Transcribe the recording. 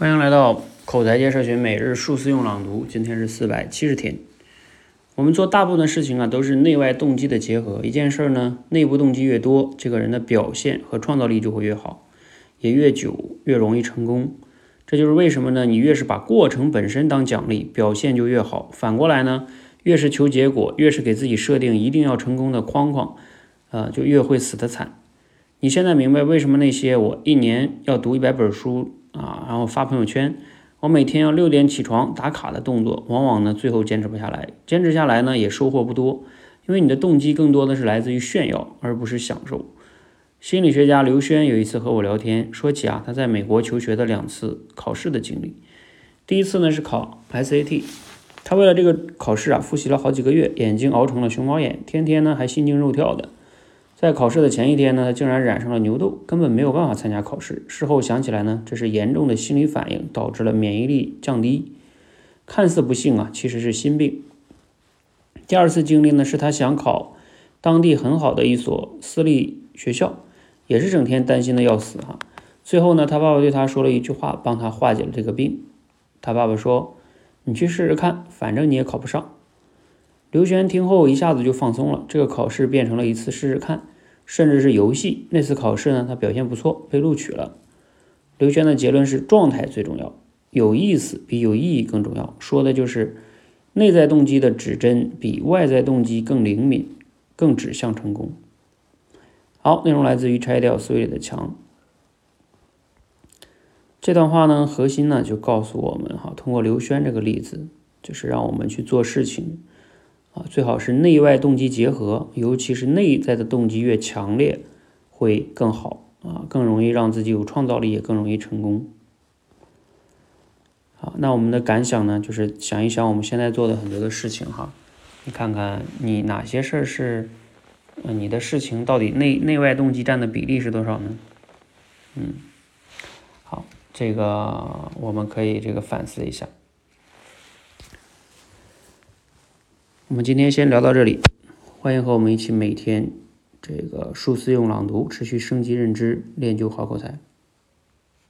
欢迎来到口才界社群每日数字用朗读，今天是四百七十天。我们做大部分的事情啊，都是内外动机的结合。一件事儿呢，内部动机越多，这个人的表现和创造力就会越好，也越久，越容易成功。这就是为什么呢？你越是把过程本身当奖励，表现就越好。反过来呢，越是求结果，越是给自己设定一定要成功的框框，呃，就越会死得惨。你现在明白为什么那些我一年要读一百本书？啊，然后发朋友圈，我每天要六点起床打卡的动作，往往呢最后坚持不下来，坚持下来呢也收获不多，因为你的动机更多的是来自于炫耀，而不是享受。心理学家刘轩有一次和我聊天，说起啊他在美国求学的两次考试的经历，第一次呢是考 SAT，他为了这个考试啊复习了好几个月，眼睛熬成了熊猫眼，天天呢还心惊肉跳的。在考试的前一天呢，他竟然染上了牛痘，根本没有办法参加考试。事后想起来呢，这是严重的心理反应导致了免疫力降低，看似不幸啊，其实是心病。第二次经历呢，是他想考当地很好的一所私立学校，也是整天担心的要死哈。最后呢，他爸爸对他说了一句话，帮他化解了这个病。他爸爸说：“你去试试看，反正你也考不上。”刘璇听后一下子就放松了，这个考试变成了一次试试看。甚至是游戏。那次考试呢，他表现不错，被录取了。刘轩的结论是：状态最重要，有意思比有意义更重要。说的就是内在动机的指针比外在动机更灵敏，更指向成功。好，内容来自于拆掉思维里的墙。这段话呢，核心呢就告诉我们哈，通过刘轩这个例子，就是让我们去做事情。啊，最好是内外动机结合，尤其是内在的动机越强烈，会更好啊，更容易让自己有创造力，也更容易成功。好，那我们的感想呢，就是想一想我们现在做的很多的事情哈，你看看你哪些事儿是，呃，你的事情到底内内外动机占的比例是多少呢？嗯，好，这个我们可以这个反思一下。我们今天先聊到这里，欢迎和我们一起每天这个数字用朗读，持续升级认知，练就好口才。